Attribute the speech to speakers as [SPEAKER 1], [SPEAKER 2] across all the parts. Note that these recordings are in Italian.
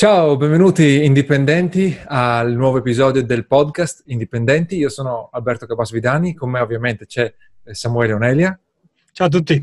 [SPEAKER 1] Ciao, benvenuti indipendenti al nuovo episodio del podcast Indipendenti. Io sono Alberto Cabasvidani, con me ovviamente c'è Samuele Onelia.
[SPEAKER 2] Ciao a tutti.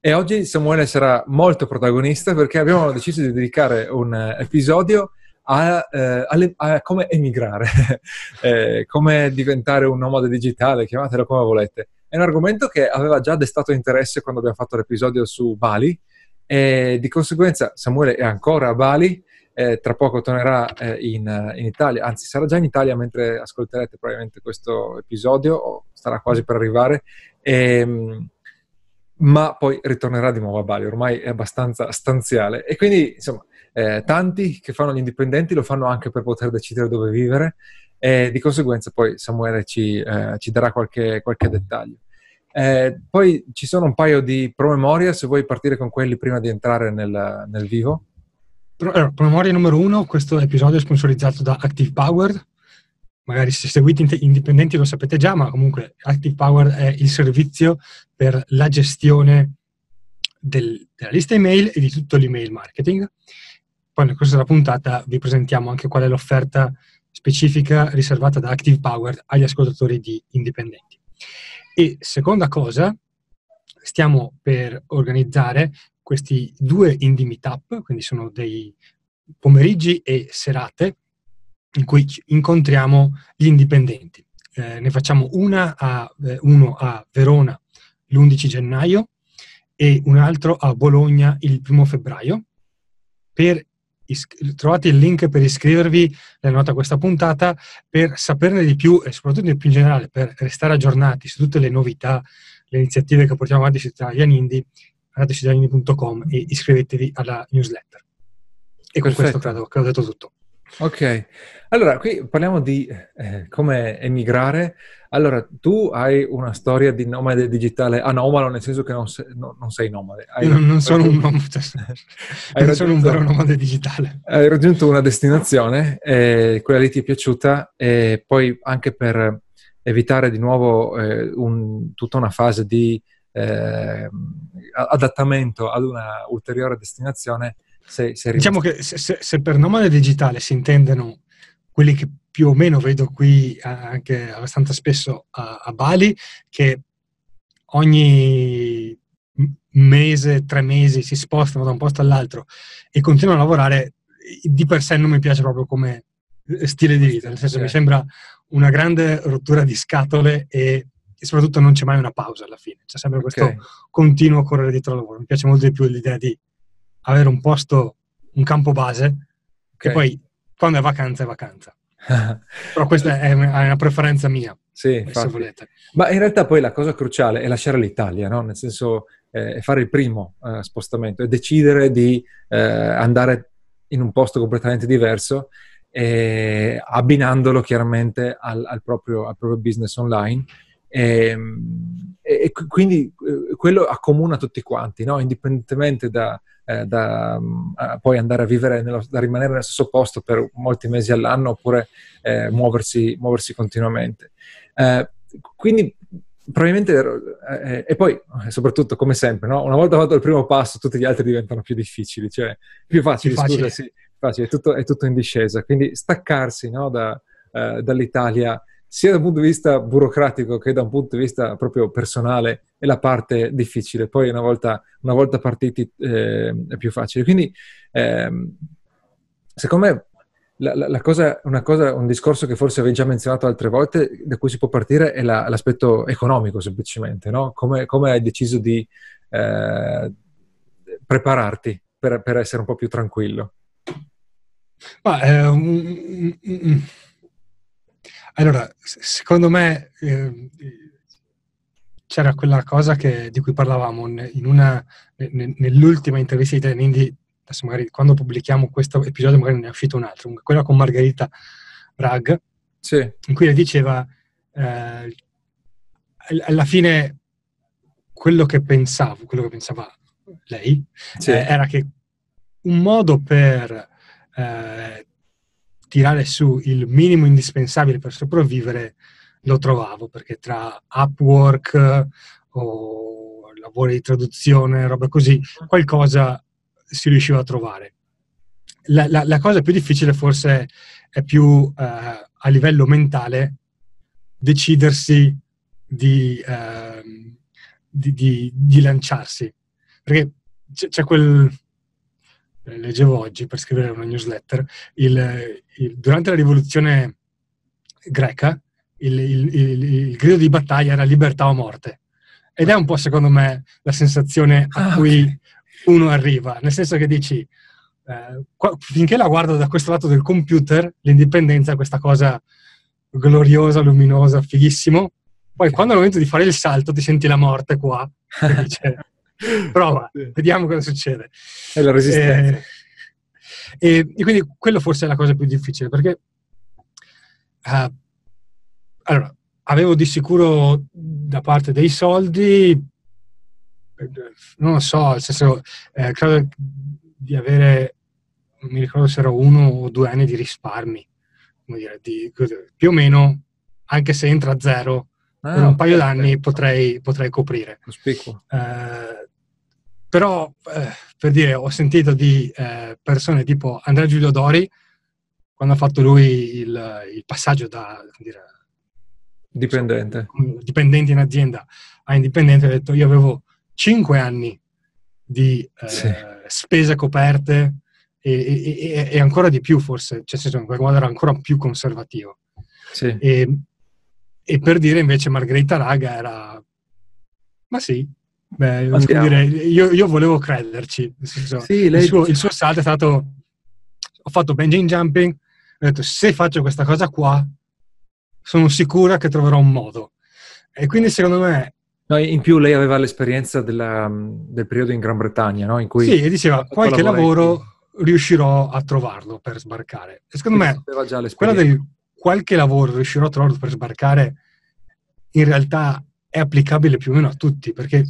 [SPEAKER 1] E oggi Samuele sarà molto protagonista perché abbiamo deciso di dedicare un episodio a, eh, a, a come emigrare, eh, come diventare un nomade digitale, chiamatelo come volete. È un argomento che aveva già destato interesse quando abbiamo fatto l'episodio su Bali e di conseguenza Samuele è ancora a Bali eh, tra poco tornerà eh, in, in, Italia, anzi sarà già in Italia mentre ascolterete probabilmente questo episodio, o starà quasi per arrivare, ehm, ma poi ritornerà di nuovo a Bali, ormai è abbastanza stanziale. E quindi, insomma, eh, tanti che fanno gli indipendenti lo fanno anche per poter decidere dove vivere e di conseguenza poi Samuele ci, eh, ci darà qualche, qualche dettaglio. Eh, poi ci sono un paio di promemoria, se vuoi partire con quelli prima di entrare nel, nel vivo.
[SPEAKER 2] Allora, promemoria numero uno, questo episodio è sponsorizzato da Active Power. Magari se seguite indipendenti lo sapete già, ma comunque Active Power è il servizio per la gestione del, della lista email e di tutto l'email marketing. Poi nel corso della puntata vi presentiamo anche qual è l'offerta specifica riservata da Active Power agli ascoltatori di indipendenti. E seconda cosa, stiamo per organizzare questi due indie meetup, quindi sono dei pomeriggi e serate in cui incontriamo gli indipendenti. Eh, ne facciamo a, eh, uno a Verona l'11 gennaio e un altro a Bologna il primo febbraio. Per is- trovate il link per iscrivervi nella nota a questa puntata per saperne di più e soprattutto più in generale per restare aggiornati su tutte le novità, le iniziative che portiamo avanti su Italian Indie andate su italiani.com e iscrivetevi alla newsletter. E con Perfetto. questo credo che ho detto tutto.
[SPEAKER 1] Ok, allora qui parliamo di eh, come emigrare. Allora, tu hai una storia di nomade digitale anomalo, nel senso che non, sei, no, non sei nomade.
[SPEAKER 2] Hai, non, non sono un nomade, non sono un vero nomade digitale.
[SPEAKER 1] Hai raggiunto una destinazione, eh, quella lì ti è piaciuta, e poi anche per evitare di nuovo eh, un, tutta una fase di eh, adattamento ad una ulteriore destinazione.
[SPEAKER 2] Se, se diciamo che se, se, per nomade digitale si intendono quelli che più o meno vedo qui anche abbastanza spesso a, a Bali, che ogni mese, tre mesi si spostano da un posto all'altro e continuano a lavorare, di per sé non mi piace proprio come stile di vita, nel senso okay. mi sembra una grande rottura di scatole e e soprattutto non c'è mai una pausa alla fine, c'è sempre questo okay. continuo correre dietro al lavoro. Mi piace molto di più l'idea di avere un posto, un campo base, okay. che poi quando è vacanza è vacanza. Però questa è una preferenza mia.
[SPEAKER 1] Sì, se volete. Ma in realtà poi la cosa cruciale è lasciare l'Italia, no? Nel senso, eh, fare il primo eh, spostamento e decidere di eh, andare in un posto completamente diverso, abbinandolo chiaramente al, al, proprio, al proprio business online e, e, quindi eh, quello accomuna tutti quanti, no? indipendentemente da, eh, da uh, poi andare a vivere, nello, da rimanere nello stesso posto per molti mesi all'anno oppure eh, muoversi, muoversi, continuamente. Eh, quindi probabilmente, eh, e poi soprattutto come sempre, no? una volta fatto il primo passo tutti gli altri diventano più difficili, cioè più facili, più facile. scusa, sì, facile, è, tutto, è tutto in discesa, quindi staccarsi no? da, dall'Italia sia dal punto di vista burocratico che da un punto di vista proprio personale è la parte difficile. Poi una volta, una volta partiti eh, è più facile. Quindi ehm, secondo me la, la, la cosa, cosa, un discorso che forse avevi già menzionato altre volte, da cui si può partire, è la, l'aspetto economico semplicemente, no? come, come, hai deciso di eh, prepararti per, per, essere un po' più tranquillo?
[SPEAKER 2] Ma, eh, um, um, um, allora, secondo me eh, c'era quella cosa che, di cui parlavamo una, nell'ultima intervista di Tenindi, adesso magari quando pubblichiamo questo episodio magari ne è uscito un altro, quella con Margherita Bragg, sì. in cui le diceva eh, alla fine quello che pensavo, quello che pensava lei, sì. eh, era che un modo per eh, tirare su il minimo indispensabile per sopravvivere lo trovavo, perché tra Upwork o lavori di traduzione, roba così, qualcosa si riusciva a trovare. la, la, la, cosa più difficile forse è più eh, a livello mentale decidersi di, eh, di, di, di lanciarsi. Perché c'è, c'è quel, leggevo oggi per scrivere una newsletter, il, il, durante la rivoluzione greca il, il, grido di battaglia era libertà o morte. Ed è un po' secondo me la sensazione a ah, cui okay. uno arriva, nel senso che dici, eh, qua, finché la guardo da questo lato del computer, l'indipendenza è questa cosa gloriosa, luminosa, fighissimo, poi quando è il momento di fare il salto ti senti la morte qua, dice, prova, vediamo cosa succede.
[SPEAKER 1] È la resistenza.
[SPEAKER 2] E, e, e, quindi quello forse è la cosa più difficile, perché uh, allora, avevo di sicuro da parte dei soldi, non lo so, nel senso, eh, credo di avere, mi ricordo se erano uno o due anni di risparmi, come dire, di, più o meno, anche se entra a zero, ah, per un paio d'anni potrei, potrei coprire. Eh, però, eh, per dire, ho sentito di eh, persone tipo Andrea Giulio Dori, quando ha fatto lui il, il passaggio da dire,
[SPEAKER 1] Dipendente.
[SPEAKER 2] dipendente in azienda a indipendente, ho detto io avevo 5 anni di eh, sì. spese coperte e, e, e, ancora di più forse, cioè se in qualche modo era ancora più conservativo. Sì. E, e, per dire invece Margherita Raga era, ma sì, beh, dire, io, io, volevo crederci, senso, sì, lei... il, suo, il suo salto è stato, ho fatto bungee jumping, ho detto se faccio questa cosa qua sono sicura che troverò un modo. E quindi secondo me...
[SPEAKER 1] No, in più lei aveva l'esperienza della, del periodo in Gran Bretagna, no? In cui
[SPEAKER 2] sì, e diceva qualche lavoro riuscirò a trovarlo per sbarcare. E secondo e me quella del qualche lavoro riuscirò a trovarlo per sbarcare in realtà è applicabile più o meno a tutti, perché,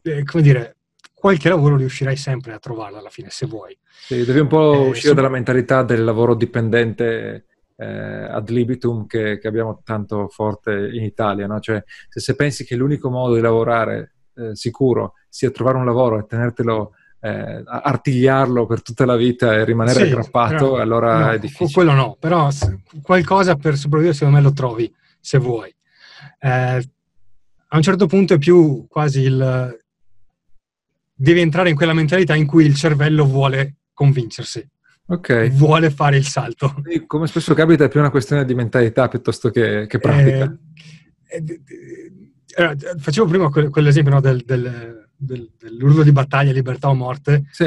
[SPEAKER 2] eh, come dire, qualche lavoro riuscirai sempre a trovarlo alla fine, se vuoi.
[SPEAKER 1] Sì, devi un po' eh, uscire dalla mentalità del lavoro dipendente eh, ad libitum che, che, abbiamo tanto forte in Italia. No? Cioè, se, se, pensi che l'unico modo di lavorare eh, sicuro sia trovare un lavoro e tenertelo, eh, artigliarlo per tutta la vita e rimanere sì, aggrappato, però, allora
[SPEAKER 2] no,
[SPEAKER 1] è difficile.
[SPEAKER 2] Quello no, però qualcosa per sopravvivere secondo me lo trovi, se vuoi. Eh, a un certo punto è più quasi il... devi entrare in quella mentalità in cui il cervello vuole convincersi
[SPEAKER 1] okay.
[SPEAKER 2] vuole fare il salto.
[SPEAKER 1] Come spesso capita è più una questione di mentalità piuttosto che, che pratica.
[SPEAKER 2] Eh, eh, eh, facevo prima quell'esempio no, del, del, del, dell'urlo di battaglia, libertà o morte.
[SPEAKER 1] Sì.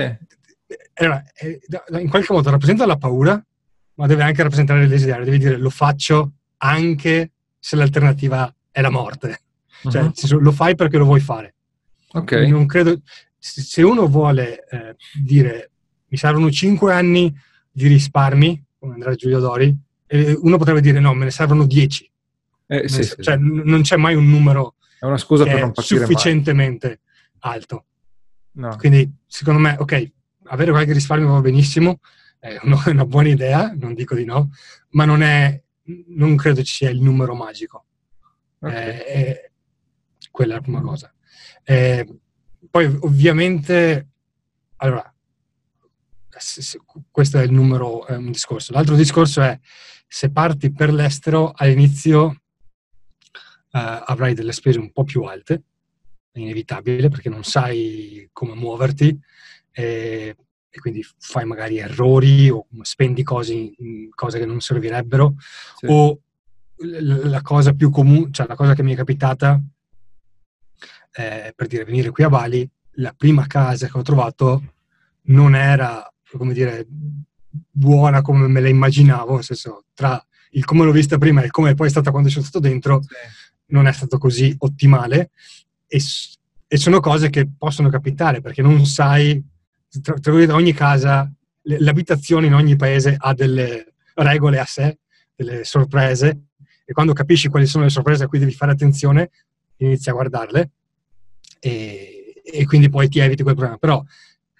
[SPEAKER 2] Allora, eh, in qualche modo rappresenta la paura, ma deve anche rappresentare il desiderio. Devi dire lo faccio anche se l'alternativa è la morte. Cioè, uh-huh. lo fai perché lo vuoi fare.
[SPEAKER 1] Ok.
[SPEAKER 2] Non credo, se uno vuole eh, dire mi servono 5 anni di risparmi, come Andrea Giulio Dori, uno potrebbe dire no, me ne servono 10.
[SPEAKER 1] Eh, sì, sì.
[SPEAKER 2] Cioè, non c'è mai un numero
[SPEAKER 1] è una scusa per non
[SPEAKER 2] sufficientemente mai. Alto. No. Quindi, secondo me, ok, avere qualche risparmio va benissimo, è una buona idea, non dico di no, ma non è, non credo ci sia il numero magico. Okay. È, è, quella è la prima cosa. Eh, poi, ovviamente, allora, questo è il numero, è un discorso. L'altro discorso è se parti per l'estero all'inizio eh, avrai delle spese un po' più alte, inevitabile perché non sai come muoverti e, e quindi fai magari errori o spendi cose, cose che non servirebbero sì. o la cosa più comune, cioè la cosa che mi è capitata eh, per dire venire qui a Bali, la prima casa che ho trovato non era come dire, buona come me la immaginavo, nel senso, tra il come l'ho vista prima e il come poi è stata quando sono stato dentro, sì. non è stato così ottimale. E, e, sono cose che possono capitare perché non sai, tra, tra ogni casa, l'abitazione in ogni paese ha delle regole a sé, delle sorprese, e quando capisci quali sono le sorprese a cui devi fare attenzione, inizi a guardarle e, e quindi poi ti eviti quel problema. Però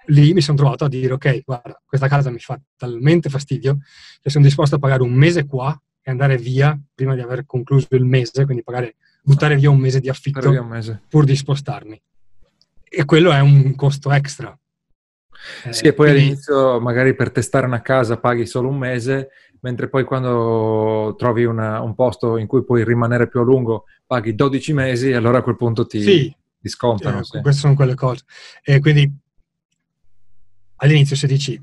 [SPEAKER 2] lì mi sono trovato a dire, ok, guarda, questa casa mi fa talmente fastidio che sono disposto a pagare un mese qua e andare via prima di aver concluso il mese, quindi pagare, buttare via un mese di affitto
[SPEAKER 1] mese.
[SPEAKER 2] pur di spostarmi. E quello è un costo extra.
[SPEAKER 1] Eh, sì, e poi quindi... all'inizio magari per testare una casa paghi solo un mese, mentre poi quando trovi una, un posto in cui puoi rimanere più a lungo paghi 12 mesi e allora a quel punto ti, sì, ti scontano.
[SPEAKER 2] Eh, sì. Queste sono quelle cose. E quindi all'inizio se dici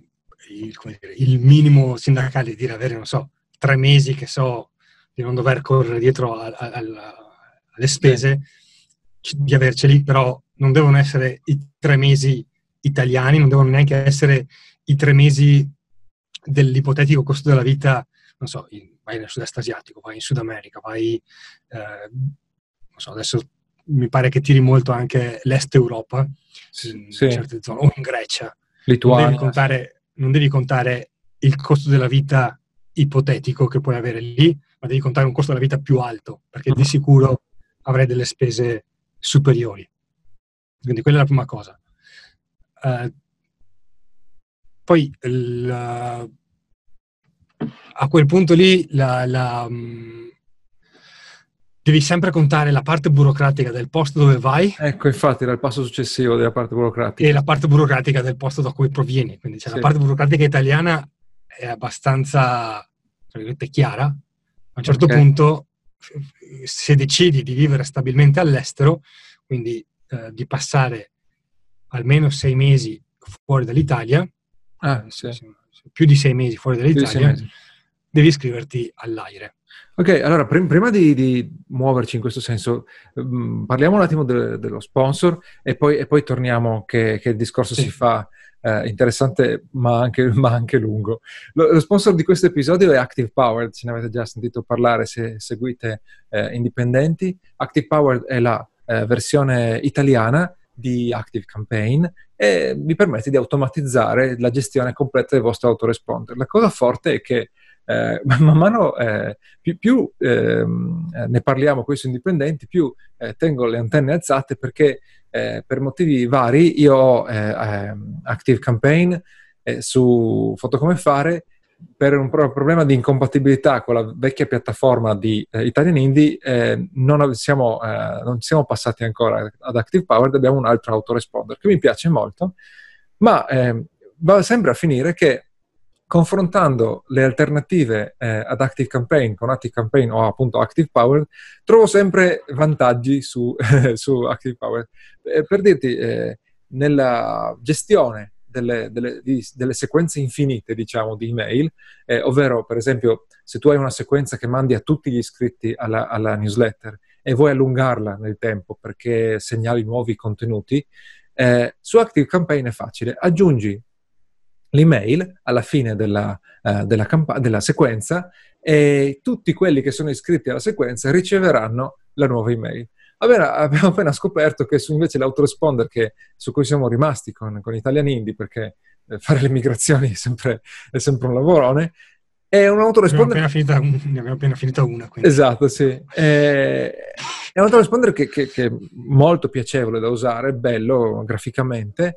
[SPEAKER 2] il, il minimo sindacale di dire avere, non so, tre mesi che so di non dover correre dietro a, a, a, alle spese, sì. di averceli, però non devono essere i tre mesi italiani, non devono neanche essere i tre mesi dell'ipotetico costo della vita, non so, in, vai nel sud-est asiatico, vai in Sud America, vai, eh, non so, adesso mi pare che tiri molto anche l'est Europa, in sì. certe zone, o in Grecia.
[SPEAKER 1] Lituania.
[SPEAKER 2] Non devi, contare, non devi contare il costo della vita ipotetico che puoi avere lì, ma devi contare un costo della vita più alto, perché di mm-hmm. sicuro avrai delle spese superiori. Quindi quella è la prima cosa. Uh, poi la, a quel punto lì la, la, um, devi sempre contare la parte burocratica del posto dove vai.
[SPEAKER 1] Ecco, infatti, era il passo successivo della parte burocratica.
[SPEAKER 2] E la parte burocratica del posto da cui provieni. Quindi cioè, sì. la parte burocratica italiana è abbastanza chiara. A un certo okay. punto, se decidi di vivere stabilmente all'estero, quindi eh, di passare almeno sei mesi fuori dall'Italia, ah, sì. più di sei mesi fuori dall'Italia, devi iscriverti all'AIRE.
[SPEAKER 1] Ok, allora prim- prima di, di, muoverci in questo senso, um, parliamo un attimo de- dello sponsor e poi, e poi torniamo che, che, il discorso sì. si fa eh, interessante ma anche, ma anche lungo. Lo, lo, sponsor di questo episodio è Active Powered, ce ne avete già sentito parlare se seguite eh, indipendenti. Active Powered è la eh, versione italiana di Active Campaign e vi permette di automatizzare la gestione completa del vostro autoresponder. La cosa forte è che eh, man mano eh, più, più ehm, ne parliamo con i indipendenti, più eh, tengo le antenne alzate perché eh, per motivi vari io ho eh, ehm, Active Campaign eh, su Foto Come Fare per un problema di incompatibilità con la vecchia piattaforma di eh, Italian Indie eh, non, siamo, eh, non, siamo, passati ancora ad Active Powered, abbiamo un altro autoresponder che mi piace molto, ma ehm, va sempre a finire che confrontando le alternative eh, ad Active Campaign con Active Campaign o appunto Active Powered, trovo sempre vantaggi su, su Active Powered. Eh, per dirti, eh, nella gestione delle, delle, di, delle, sequenze infinite, diciamo, di email, eh, ovvero, per esempio, se tu hai una sequenza che mandi a tutti gli iscritti alla, alla newsletter e vuoi allungarla nel tempo perché segnali nuovi contenuti, eh, su Active Campaign è facile. Aggiungi l'email alla fine della, uh, della, camp- della, sequenza e tutti quelli che sono iscritti alla sequenza riceveranno la nuova email. Allora, abbiamo appena scoperto che su invece l'autoresponder che, su cui siamo rimasti con, con Italian Indie, perché eh, fare le migrazioni è sempre, è sempre un lavorone, è un autoresponder...
[SPEAKER 2] Ne abbiamo appena finita, un, abbiamo appena finita una.
[SPEAKER 1] Quindi. Esatto, sì. È, è un autoresponder che, che, che, è molto piacevole da usare, bello graficamente,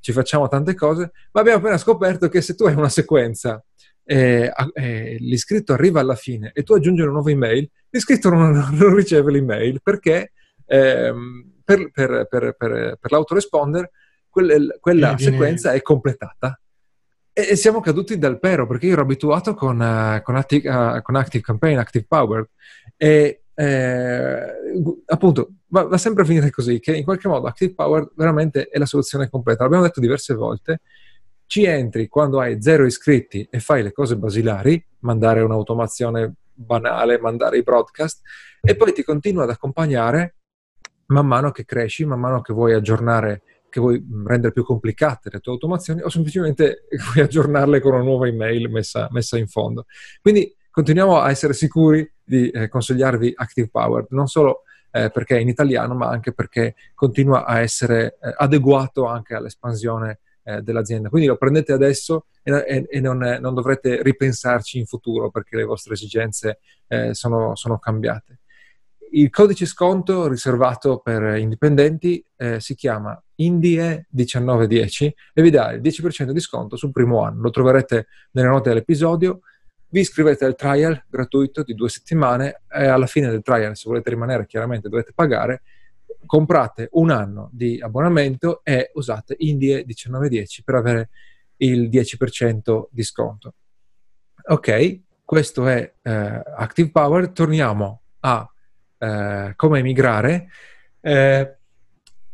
[SPEAKER 1] ci facciamo tante cose, ma abbiamo appena scoperto che se tu hai una sequenza eh, eh, l'iscritto arriva alla fine e tu aggiungi una nuova email, l'iscritto non, non riceve l'email perché ehm, per, per, per, per, l'autoresponder quel, quella viene... sequenza è completata. E, siamo caduti dal pero perché io ero abituato con, uh, con, Active, uh, con Active Campaign, Active Power e eh, appunto va, va, sempre a finire così, che in qualche modo Active Power veramente è la soluzione completa. L'abbiamo detto diverse volte, ci entri quando hai zero iscritti e fai le cose basilari, mandare un'automazione banale, mandare i broadcast, e poi ti continua ad accompagnare man mano che cresci, man mano che vuoi aggiornare, che vuoi rendere più complicate le tue automazioni o semplicemente vuoi aggiornarle con una nuova email messa, messa in fondo. Quindi continuiamo a essere sicuri di eh, consigliarvi Active Power, non solo eh, perché è in italiano, ma anche perché continua a essere eh, adeguato anche all'espansione eh, dell'azienda. Quindi lo prendete adesso e, e, e non, non, dovrete ripensarci in futuro perché le vostre esigenze eh, sono, sono, cambiate. Il codice sconto riservato per indipendenti eh, si chiama INDIE1910 e vi dà il 10% di sconto sul primo anno. Lo troverete nelle note dell'episodio vi iscrivete al trial gratuito di due settimane e alla fine del trial, se volete rimanere, chiaramente dovete pagare. comprate un anno di abbonamento e usate Indie 1910 per avere il 10% di sconto. Ok, questo è eh, Active Power. Torniamo a eh, come migrare. Eh,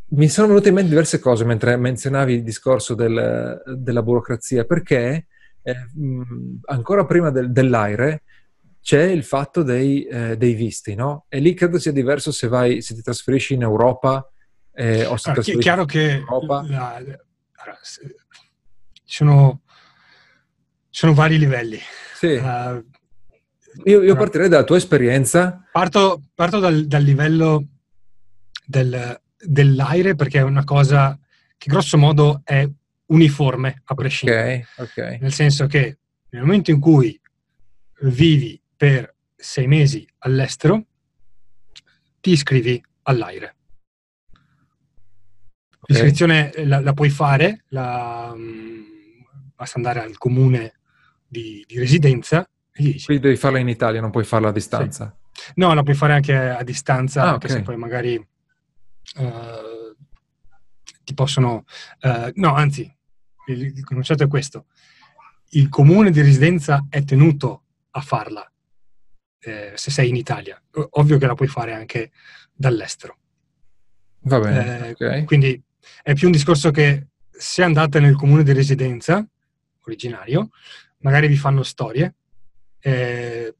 [SPEAKER 1] mi sono venute in mente diverse cose mentre menzionavi il discorso del, della burocrazia, perché eh, mh, ancora prima del, dell'AIRE c'è il fatto dei, eh, dei, visti, no? E lì credo sia diverso se, vai, se ti trasferisci in Europa eh, o se
[SPEAKER 2] allora, È chiaro che Europa. La, la, sono, sono, vari livelli.
[SPEAKER 1] Sì. Uh, io, io partirei dalla tua esperienza.
[SPEAKER 2] Parto, parto dal, dal, livello del, dell'aire perché è una cosa che grosso modo è uniforme a prescindere.
[SPEAKER 1] Okay, okay.
[SPEAKER 2] Nel senso che nel momento in cui vivi per sei mesi all'estero, ti iscrivi all'aire. Okay. L'iscrizione la, la, puoi fare, la, um, basta andare al comune di, di residenza.
[SPEAKER 1] Quindi devi farla in Italia, non puoi farla a distanza.
[SPEAKER 2] Sì. No, la puoi fare anche a distanza, ah, anche se poi magari uh, ti possono... Uh, no, anzi, il, il concetto è questo. Il comune di residenza è tenuto a farla eh, se sei in Italia. Ovvio che la puoi fare anche dall'estero.
[SPEAKER 1] Va bene. Eh, okay.
[SPEAKER 2] Quindi è più un discorso che se andate nel comune di residenza originario, magari vi fanno storie. Eh,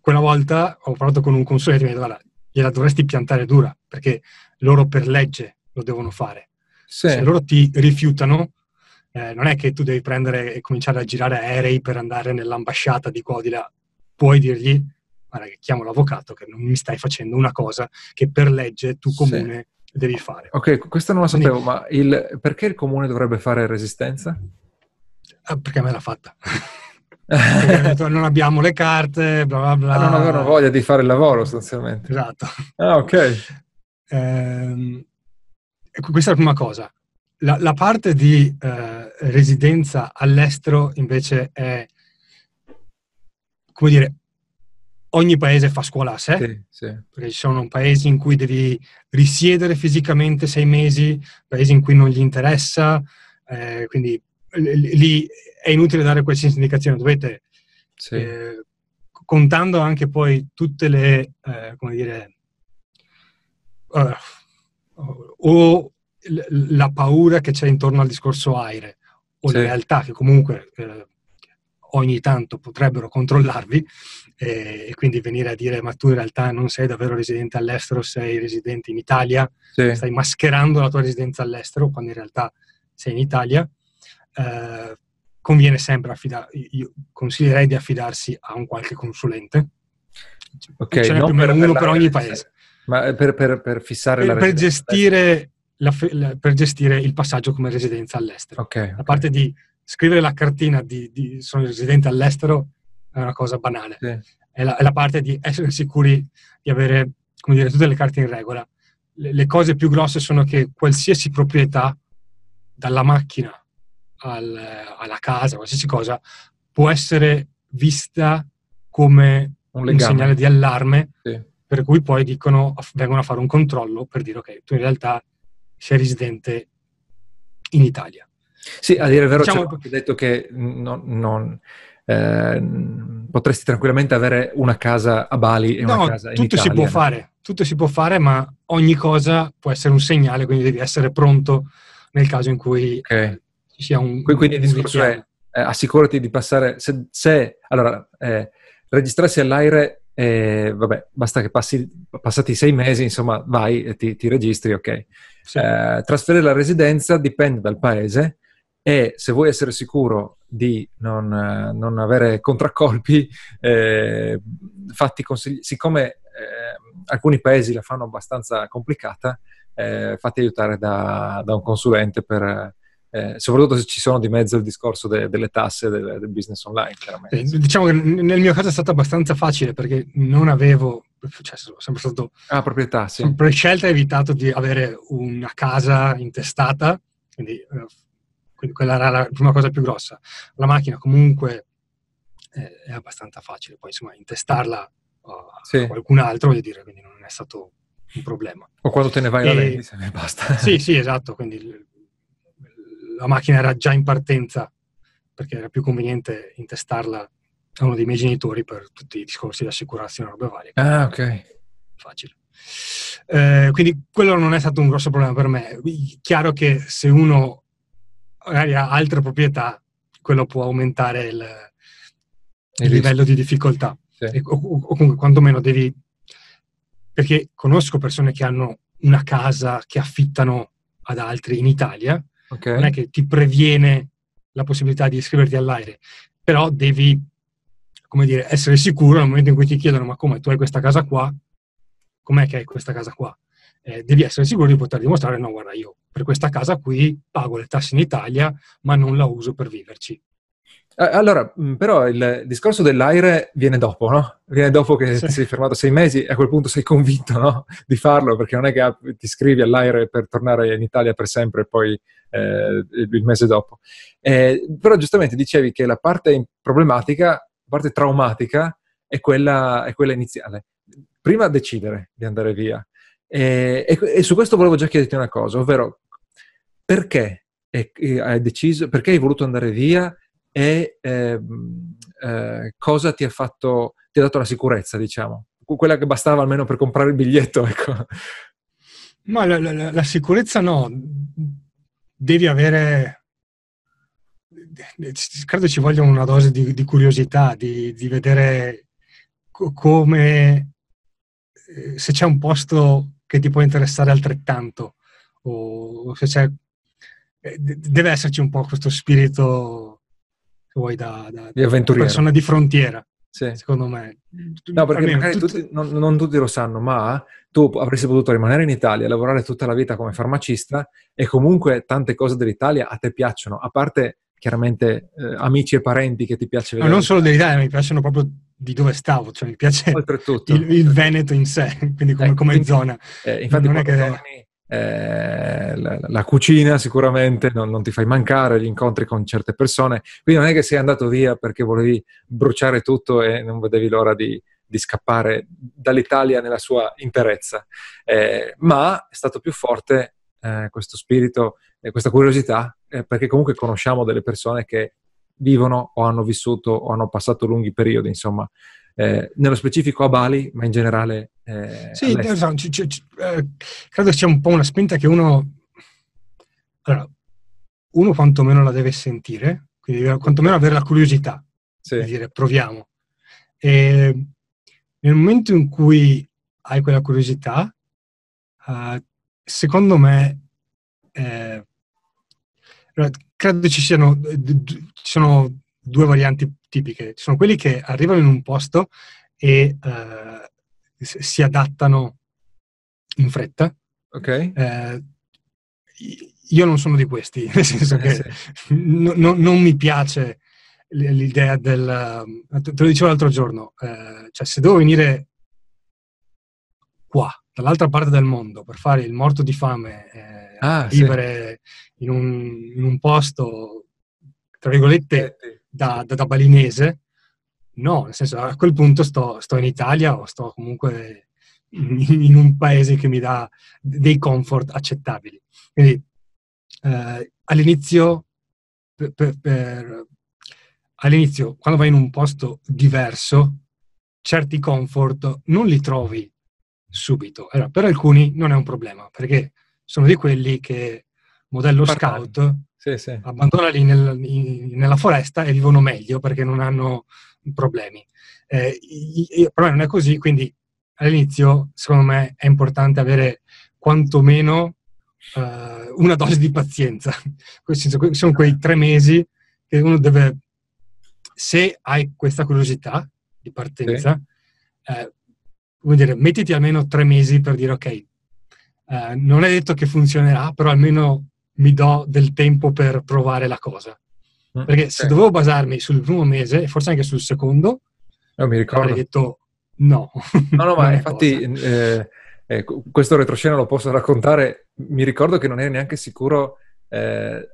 [SPEAKER 2] quella volta ho parlato con un consulente e mi ha detto, guarda, gliela dovresti piantare dura, perché loro per legge lo devono fare. Sì. Se loro ti rifiutano, eh, non è che tu devi prendere e cominciare a girare aerei per andare nell'ambasciata di qua o di là puoi dirgli, guarda che chiamo l'avvocato che non mi stai facendo una cosa che per legge tu comune sì. devi fare.
[SPEAKER 1] Ok, questo non lo sapevo, Quindi, ma il, perché il comune dovrebbe fare resistenza?
[SPEAKER 2] Ah, perché me l'ha fatta. non abbiamo le carte, bla bla bla.
[SPEAKER 1] Ah, non avevano voglia di fare il lavoro sostanzialmente.
[SPEAKER 2] Esatto.
[SPEAKER 1] Ah, ok.
[SPEAKER 2] Eh, questa è la prima cosa. La, la parte di eh, residenza all'estero invece è come dire, ogni paese fa scuola a sé, sì, sì. perché ci sono paesi in cui devi risiedere fisicamente sei mesi, paesi in cui non gli interessa, eh, quindi lì è inutile dare qualsiasi indicazione, dovete, sì. eh, contando anche poi tutte le, eh, come dire, uh, o la paura che c'è intorno al discorso aire, o la realtà che comunque eh, ogni tanto potrebbero controllarvi eh, e quindi venire a dire ma tu in realtà non sei davvero residente all'estero, sei residente in Italia, sì. stai mascherando la tua residenza all'estero quando in realtà sei in Italia. Eh, conviene sempre affidare, io consiglierei di affidarsi a un qualche consulente.
[SPEAKER 1] Ok, Ce
[SPEAKER 2] n'è meno uno per ogni paese.
[SPEAKER 1] Ma per, per, per fissare
[SPEAKER 2] per, la per gestire, la, per gestire il passaggio come residenza all'estero.
[SPEAKER 1] Okay,
[SPEAKER 2] a parte di scrivere la cartina di, di sono residente all'estero è una cosa banale. Sì. È, la, è, la, parte di essere sicuri di avere, come dire, tutte le carte in regola. Le, le cose più grosse sono che qualsiasi proprietà, dalla macchina al, alla casa, qualsiasi cosa, può essere vista come un, un segnale di allarme, sì. Per cui poi dicono, vengono a fare un controllo per dire ok, tu in realtà sei residente in Italia.
[SPEAKER 1] Sì, a dire il vero, diciamo... c'è detto che non, non eh, potresti tranquillamente avere una casa a Bali e no, una casa in
[SPEAKER 2] tutto
[SPEAKER 1] Italia.
[SPEAKER 2] Si può fare, tutto si può fare, ma ogni cosa può essere un segnale, quindi devi essere pronto nel caso in cui
[SPEAKER 1] okay.
[SPEAKER 2] ci sia un...
[SPEAKER 1] Quindi il discorso è eh, assicurati di passare... Se, se allora, eh, registrarsi all'aire, eh, vabbè, basta che passi, passati sei mesi, insomma, vai e ti, ti registri, ok. Sì. Eh, trasferire la residenza dipende dal paese e se vuoi essere sicuro di non, non avere contraccolpi, eh, fatti consigli- siccome eh, alcuni paesi la fanno abbastanza complicata, eh, fatti aiutare da, da un consulente per, eh, soprattutto se ci sono di mezzo il discorso de- delle tasse del, del, business online.
[SPEAKER 2] Eh, diciamo che nel mio caso è stato abbastanza facile perché non avevo, cioè sono sempre stato...
[SPEAKER 1] Ah, proprietà, sì.
[SPEAKER 2] Per scelta ho evitato di avere una casa intestata, quindi eh, quindi quella era la prima cosa più grossa. La macchina comunque è, è abbastanza facile, poi insomma intestarla a, sì. a qualcun altro, voglio dire, quindi non è stato un problema.
[SPEAKER 1] O quando te ne vai e, la vendi, se ne basta.
[SPEAKER 2] Sì, sì, esatto, quindi la macchina era già in partenza perché era più conveniente intestarla a uno dei miei genitori per tutti i discorsi di assicurazione e robe varie.
[SPEAKER 1] Ah, ok.
[SPEAKER 2] Facile. Eh, quindi quello non è stato un grosso problema per me. Chiaro che se uno magari ha altre proprietà, quello può aumentare il, il, il livello di difficoltà. Sì. O, o comunque quantomeno devi... Perché conosco persone che hanno una casa che affittano ad altri in Italia, okay. non è che ti previene la possibilità di iscriverti all'aire, però devi, come dire, essere sicuro nel momento in cui ti chiedono ma come tu hai questa casa qua, com'è che hai questa casa qua? Eh, devi essere sicuro di poter dimostrare no, guarda, io per questa casa qui pago le tasse in Italia, ma non la uso per viverci.
[SPEAKER 1] Eh, allora, mm, però il discorso dell'aire viene dopo, no? Viene dopo che sì. sei fermato sei mesi e a quel punto sei convinto no? di farlo, perché non è che ti iscrivi all'aire per tornare in Italia per sempre e poi eh, il mese dopo. Eh, però giustamente dicevi che la parte problematica, la parte traumatica, è quella, è quella iniziale. Prima decidere di andare via. E, e, e, su questo volevo già chiederti una cosa, ovvero perché hai deciso, perché hai voluto andare via e eh, eh, cosa ti ha fatto, ti ha dato la sicurezza, diciamo, quella che bastava almeno per comprare il biglietto, ecco.
[SPEAKER 2] Ma la, la, la sicurezza no, devi avere, credo ci voglia una dose di, di curiosità, di, di vedere co- come, eh, se c'è un posto che ti può interessare altrettanto, o se c'è, eh, deve esserci un po' questo spirito vuoi da, da,
[SPEAKER 1] avventuriero.
[SPEAKER 2] persona di frontiera. Sì. Secondo me.
[SPEAKER 1] No, perché Almeno, magari tutti, non, non, tutti lo sanno, ma tu avresti potuto rimanere in Italia, lavorare tutta la vita come farmacista e comunque tante cose dell'Italia a te piacciono, a parte chiaramente eh, amici e parenti che ti piace vedere.
[SPEAKER 2] Ma non solo dell'Italia, mi piacciono proprio di dove stavo, cioè mi piace il, il, Veneto in sé, quindi come, eh, come quindi, zona.
[SPEAKER 1] Eh, infatti non è che... Torni, eh, la, la, cucina sicuramente non, non, ti fai mancare, gli incontri con certe persone, quindi non è che sei andato via perché volevi bruciare tutto e non vedevi l'ora di, di scappare dall'Italia nella sua interezza, eh, ma è stato più forte eh, questo spirito e questa curiosità eh, perché comunque conosciamo delle persone che vivono o hanno vissuto o hanno passato lunghi periodi, insomma, eh, nello specifico a Bali, ma in generale.
[SPEAKER 2] Eh, sì, esatto, c- c- eh, credo sia un po' una spinta che uno. Allora, uno quantomeno la deve sentire, quindi deve quantomeno avere la curiosità sì. di dire proviamo. E nel momento in cui hai quella curiosità, uh, secondo me, eh, credo ci siano, ci sono due varianti tipiche. Ci sono quelli che arrivano in un posto e uh, si adattano in fretta.
[SPEAKER 1] Ok. Uh,
[SPEAKER 2] io non sono di questi, nel senso che eh, sì. no, no, non mi piace l'idea del... Te lo dicevo l'altro giorno, uh, cioè se devo venire qua, dall'altra parte del mondo, per fare il morto di fame, eh, ah, vivere sì. in, un, in, un, posto, tra virgolette, da, da, da, balinese, no, nel senso a quel punto sto, sto in Italia o sto comunque in, in, un paese che mi dà dei comfort accettabili. Quindi eh, all'inizio, per, per, per, all'inizio, quando vai in un posto diverso, certi comfort non li trovi subito. Allora, per alcuni non è un problema, perché sono di quelli che modello scout sì, sì. abbandonali nel, in, nella foresta e vivono meglio perché non hanno problemi. Eh, però non è così, quindi all'inizio secondo me è importante avere quantomeno uh, una dose di pazienza. Sono quei tre mesi che uno deve, se hai questa curiosità di partenza, sì. eh, come dire, mettiti almeno tre mesi per dire ok, eh, non è detto che funzionerà, però almeno mi do del tempo per provare la cosa. Mm, Perché se dovevo basarmi sul primo mese, e forse anche sul secondo,
[SPEAKER 1] no, mi ricordo.
[SPEAKER 2] avrei detto no.
[SPEAKER 1] No, no, ma infatti eh, eh, questo retroscena lo posso raccontare. Mi ricordo che non eri neanche sicuro, eh,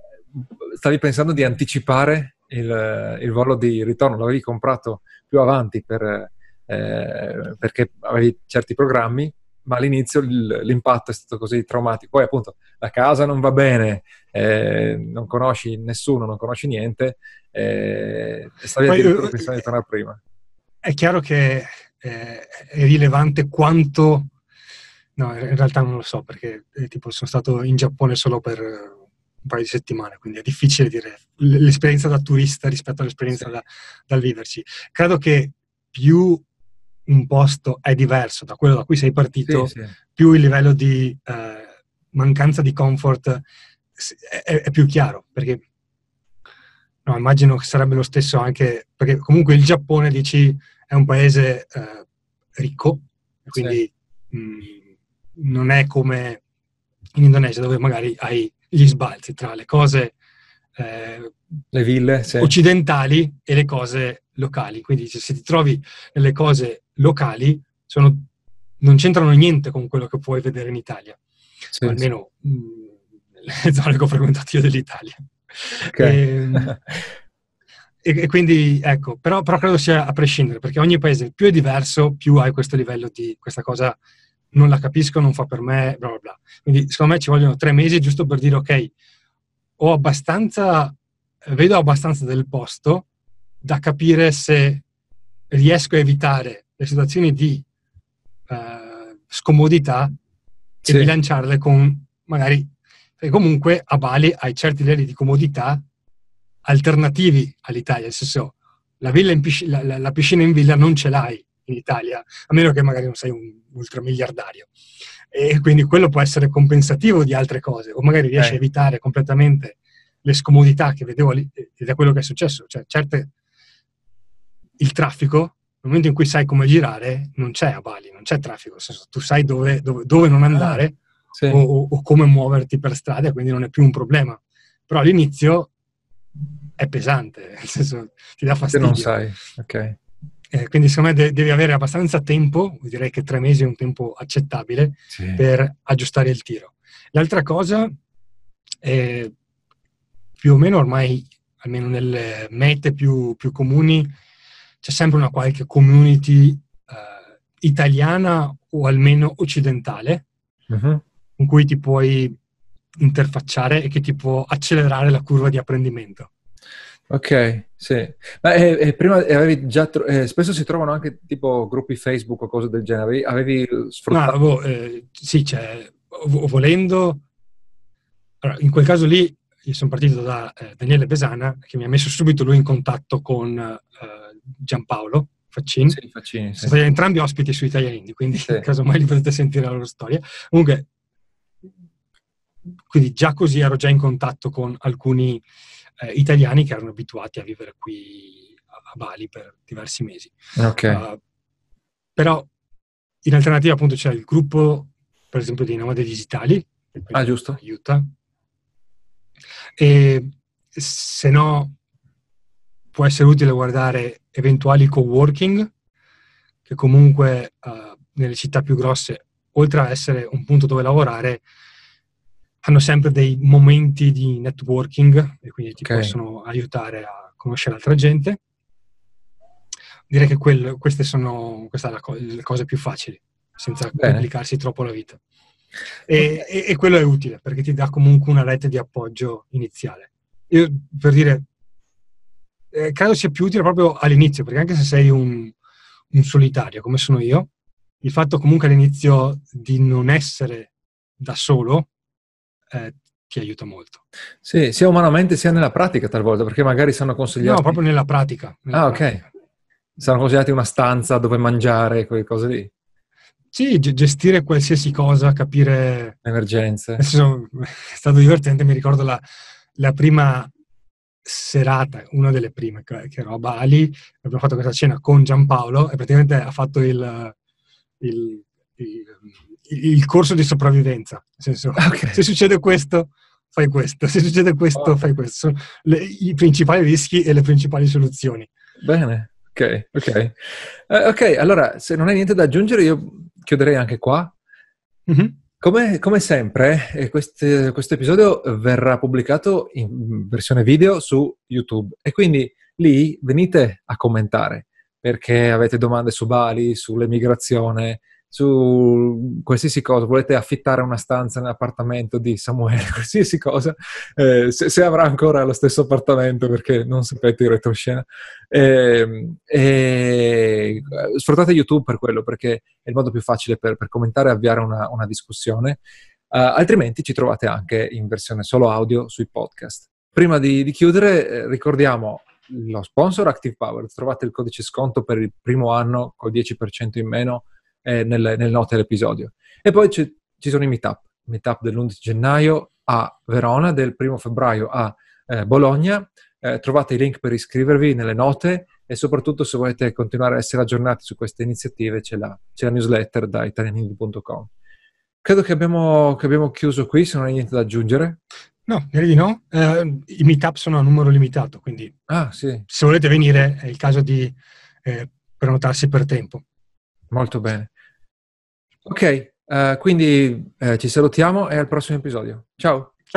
[SPEAKER 1] stavi pensando di anticipare il, il, volo di ritorno, l'avevi comprato più avanti per, eh, perché avevi certi programmi ma all'inizio l'impatto è stato così traumatico. Poi appunto la casa non va bene, eh, non conosci nessuno, non conosci niente, eh, e stavi addirittura pensando di tornare prima.
[SPEAKER 2] È chiaro che eh, è rilevante quanto... No, in realtà non lo so perché eh, tipo sono stato in Giappone solo per un paio di settimane, quindi è difficile dire l'esperienza da turista rispetto all'esperienza sì. da, dal viverci. Credo che più un posto è diverso da quello da cui sei partito, sì, sì. più il livello di eh, mancanza di comfort è, è, più chiaro, perché no, immagino che sarebbe lo stesso anche, perché comunque il Giappone, dici, è un paese eh, ricco, quindi sì. mh, mm, non è come in Indonesia dove magari hai gli sbalzi tra le cose
[SPEAKER 1] eh, le ville, sì.
[SPEAKER 2] occidentali e le cose locali. Quindi se ti trovi nelle cose locali, sono, non c'entrano niente con quello che puoi vedere in Italia. Sì, almeno sì. Mm, nelle zone che ho frequentato io dell'Italia. Okay. Ehm, e, e, quindi, ecco, però, però, credo sia a prescindere, perché ogni paese più è diverso, più hai questo livello di questa cosa non la capisco, non fa per me, bla bla bla. Quindi secondo me ci vogliono tre mesi giusto per dire ok, ho abbastanza, vedo abbastanza del posto da capire se riesco a evitare le situazioni di uh, scomodità sì. e bilanciarle con magari, perché comunque a Bali hai certi livelli di comodità alternativi all'Italia, nel senso la, piscina, la, la piscina in villa non ce l'hai in Italia, a meno che magari non sei un ultramiliardario. E quindi quello può essere compensativo di altre cose, o magari riesci eh. a evitare completamente le scomodità che vedevo lì, ed è quello che è successo. Cioè, certe, il traffico, nel momento in cui sai come girare, non c'è a Bali, non c'è traffico, nel senso, tu sai dove, dove, dove non andare ah, sì. o, o, come muoverti per strada, quindi non è più un problema. Però all'inizio è pesante, nel senso, ti dà fastidio.
[SPEAKER 1] Se non sai, ok.
[SPEAKER 2] Eh, quindi secondo me de- devi avere abbastanza tempo, direi che tre mesi è un tempo accettabile sì. per aggiustare il tiro. L'altra cosa, è, più o meno ormai, almeno nelle mete più, più comuni, c'è sempre una qualche community eh, italiana o almeno occidentale uh-huh. Con cui ti puoi interfacciare e che ti può accelerare la curva di apprendimento.
[SPEAKER 1] Ok, sì. Ma eh, eh, prima avevi già tro- eh, spesso si trovano anche tipo gruppi Facebook o cose del genere. Avevi sfruttato?
[SPEAKER 2] No, boh, eh, sì, cioè, volendo. Allora, in quel caso lì io sono partito da eh, Daniele Besana che mi ha messo subito lui in contatto con eh, Giampaolo Faccini. Sì, Faccini sì. Sono entrambi ospiti su Italiani, quindi sì. in caso mai li potete sentire la loro storia. Comunque, quindi già così ero già in contatto con alcuni eh, italiani che erano abituati a vivere qui a, Bali per diversi mesi.
[SPEAKER 1] Okay. Uh,
[SPEAKER 2] però in alternativa appunto c'è il gruppo, per esempio, dei nomadi digitali.
[SPEAKER 1] Ah, giusto.
[SPEAKER 2] Aiuta. E se no può essere utile guardare eventuali co-working che comunque uh, nelle città più grosse, oltre a essere un punto dove lavorare, hanno sempre dei momenti di networking e quindi ti okay. possono aiutare a conoscere altra gente. Direi che quel, queste sono queste la co- le cose più facili, senza Bene. complicarsi troppo la vita. E, e, e, quello è utile perché ti dà comunque una rete di appoggio iniziale. Io per dire, eh, credo sia più utile proprio all'inizio, perché anche se sei un, un solitario come sono io, il fatto comunque all'inizio di non essere da solo eh, ti aiuta molto.
[SPEAKER 1] Sì, sia umanamente sia nella pratica talvolta, perché magari sono consigliati...
[SPEAKER 2] No, proprio nella pratica. Nella
[SPEAKER 1] ah,
[SPEAKER 2] pratica.
[SPEAKER 1] ok. Sono consigliati una stanza dove mangiare, quelle cose lì.
[SPEAKER 2] Sì, gestire qualsiasi cosa, capire...
[SPEAKER 1] Emergenze.
[SPEAKER 2] È stato divertente, mi ricordo la, la prima serata, una delle prime, che ero a Bali, abbiamo fatto questa cena con Giampaolo e praticamente ha fatto il, il, il il corso di sopravvivenza. Nel senso, okay. se succede questo, fai questo, se succede questo, oh. fai questo. Sono le, i principali rischi e le principali soluzioni.
[SPEAKER 1] Bene, ok, ok. Eh, ok, allora, se non hai niente da aggiungere, io chiuderei anche qua. Mm-hmm. Come, come, sempre, eh, questo episodio verrà pubblicato in versione video su YouTube e quindi lì venite a commentare perché avete domande su Bali, sull'emigrazione, su qualsiasi cosa, volete affittare una stanza nell'appartamento di Samuele, qualsiasi cosa, eh, se, se, avrà ancora lo stesso appartamento perché non sapete il retroscena. Eh, eh, sfruttate YouTube per quello perché è il modo più facile per, per commentare e avviare una, una discussione. Uh, altrimenti ci trovate anche in versione solo audio sui podcast. Prima di, di chiudere, eh, ricordiamo lo sponsor Active Power. Trovate il codice sconto per il primo anno col 10% in meno eh, nelle, nelle, note dell'episodio. E poi ci sono i meetup. Meetup dell'11 gennaio a Verona, del 1 febbraio a eh, Bologna. Eh, trovate i link per iscrivervi nelle note e soprattutto se volete continuare a essere aggiornati su queste iniziative c'è la, c'è la newsletter da italianindi.com. Credo che abbiamo, che abbiamo, chiuso qui, se non hai niente da aggiungere.
[SPEAKER 2] No, direi di no. Eh, I meetup sono a numero limitato, quindi
[SPEAKER 1] ah, sì.
[SPEAKER 2] se volete venire è il caso di eh, prenotarsi per tempo.
[SPEAKER 1] Molto bene. Ok, uh, quindi uh, ci salutiamo e al prossimo episodio. Ciao!